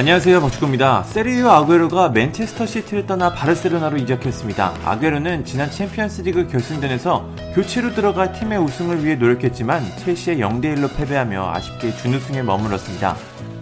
안녕하세요 박주구입니다. 세리오 아구에로가 맨체스터 시티를 떠나 바르셀로나로 이적했습니다. 아구에로는 지난 챔피언스리그 결승전에서 교체로 들어가 팀의 우승을 위해 노력했지만 첼시에 0대1로 패배하며 아쉽게 준우승에 머물렀습니다.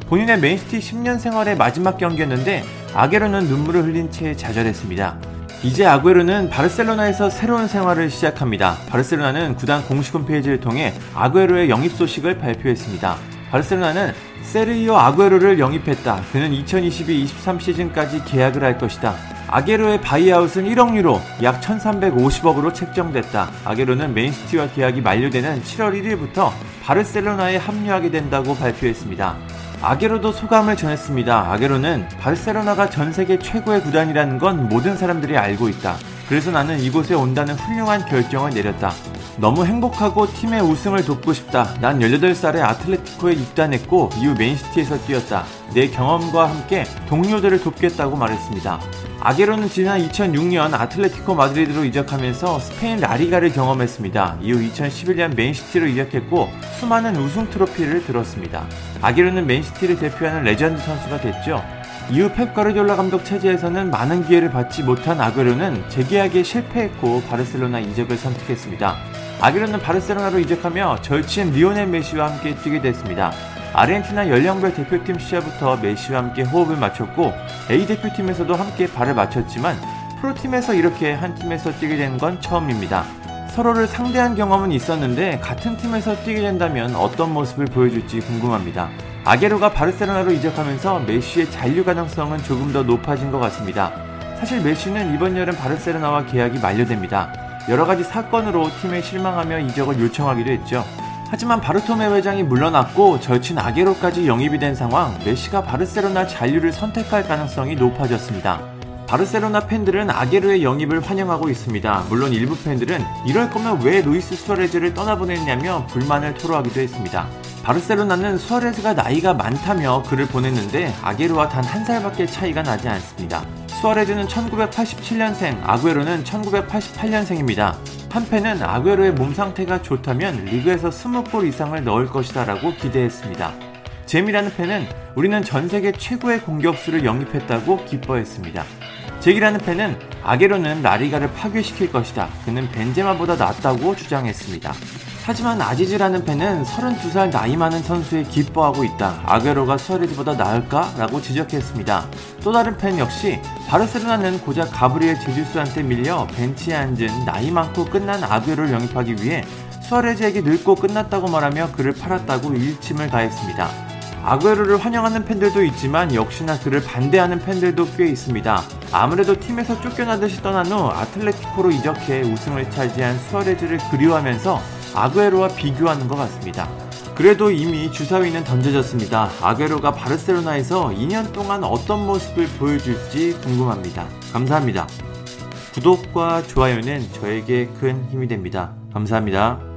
본인의 맨시티 10년 생활의 마지막 경기였는데 아게로는 눈물을 흘린 채 좌절했습니다. 이제 아구에로는 바르셀로나에서 새로운 생활을 시작합니다. 바르셀로나는 구단 공식 홈페이지를 통해 아구에로의 영입 소식을 발표했습니다. 바르셀로나는 세르이오 아구에로를 영입했다. 그는 2022-23 시즌까지 계약을 할 것이다. 아게로의 바이아웃은 1억 유로, 약 1350억으로 책정됐다. 아게로는 맨시티와 계약이 만료되는 7월 1일부터 바르셀로나에 합류하게 된다고 발표했습니다. 아게로도 소감을 전했습니다. 아게로는 바르셀로나가 전 세계 최고의 구단이라는 건 모든 사람들이 알고 있다. 그래서 나는 이곳에 온다는 훌륭한 결정을 내렸다. 너무 행복하고 팀의 우승을 돕고 싶다. 난 18살에 아틀레티코에 입단했고 이후 맨시티에서 뛰었다. 내 경험과 함께 동료들을 돕겠다고 말했습니다. 아게로는 지난 2006년 아틀레티코 마드리드로 이적하면서 스페인 라리가를 경험했습니다. 이후 2011년 맨시티로 이적했고 수많은 우승 트로피를 들었습니다. 아게로는 맨시티를 대표하는 레전드 선수가 됐죠. 이후 펩 가르디올라 감독 체제에서는 많은 기회를 받지 못한 아게로는 재계약에 실패했고 바르셀로나 이적을 선택했습니다. 아게로는 바르셀로나로 이적하며 절친 리오넬 메시와 함께 뛰게 됐습니다. 아르헨티나 연령별 대표팀 시절부터 메시와 함께 호흡을 맞췄고 A 대표팀에서도 함께 발을 맞췄지만 프로팀에서 이렇게 한 팀에서 뛰게 된 건 처음입니다. 서로를 상대한 경험은 있었는데 같은 팀에서 뛰게 된다면 어떤 모습을 보여줄지 궁금합니다. 아게로가 바르셀로나로 이적하면서 메시의 잔류 가능성은 조금 더 높아진 것 같습니다. 사실 메시는 이번 여름 바르셀로나와 계약이 만료됩니다. 여러 가지 사건으로 팀에 실망하며 이적을 요청하기도 했죠. 하지만 바르토메 회장이 물러났고 절친 아게로까지 영입이 된 상황, 메시가 바르셀로나 잔류를 선택할 가능성이 높아졌습니다. 바르셀로나 팬들은 아게로의 영입을 환영하고 있습니다. 물론 일부 팬들은 이럴 거면 왜 루이스 수아레즈를 떠나보냈냐며 불만을 토로하기도 했습니다. 바르셀로나는 수아레즈가 나이가 많다며 그를 보냈는데 아게로와 단 한 살밖에 차이가 나지 않습니다. 수아레즈는 1987년생, 아구에로는 1988년생입니다. 한팬은 아구에로의 몸 상태가 좋다면 리그에서 20골 이상을 넣을 것이다 라고 기대했습니다. 재미라는 팬은 우리는 전 세계 최고의 공격수를 영입했다고 기뻐했습니다. 제기라는 팬은 아게로는 라리가를 파괴시킬 것이다. 그는 벤제마보다 낫다고 주장했습니다. 하지만 아지즈라는 팬은 32살 나이 많은 선수에 기뻐하고 있다. 아게로가 수아레즈보다 나을까? 라고 지적했습니다. 또 다른 팬 역시 바르셀로나는 고작 가브리엘 제주스한테 밀려 벤치에 앉은 나이 많고 끝난 아게로를 영입하기 위해 수아레즈에게 늙고 끝났다고 말하며 그를 팔았다고 일침을 가했습니다. 아구에로를 환영하는 팬들도 있지만 역시나 그를 반대하는 팬들도 꽤 있습니다. 아무래도 팀에서 쫓겨나듯이 떠난 후 아틀레티코로 이적해 우승을 차지한 수아레즈를 그리워하면서 아구에로와 비교하는 것 같습니다. 그래도 이미 주사위는 던져졌습니다. 아구에로가 바르셀로나에서 2년 동안 어떤 모습을 보여줄지 궁금합니다. 감사합니다. 구독과 좋아요는 저에게 큰 힘이 됩니다. 감사합니다.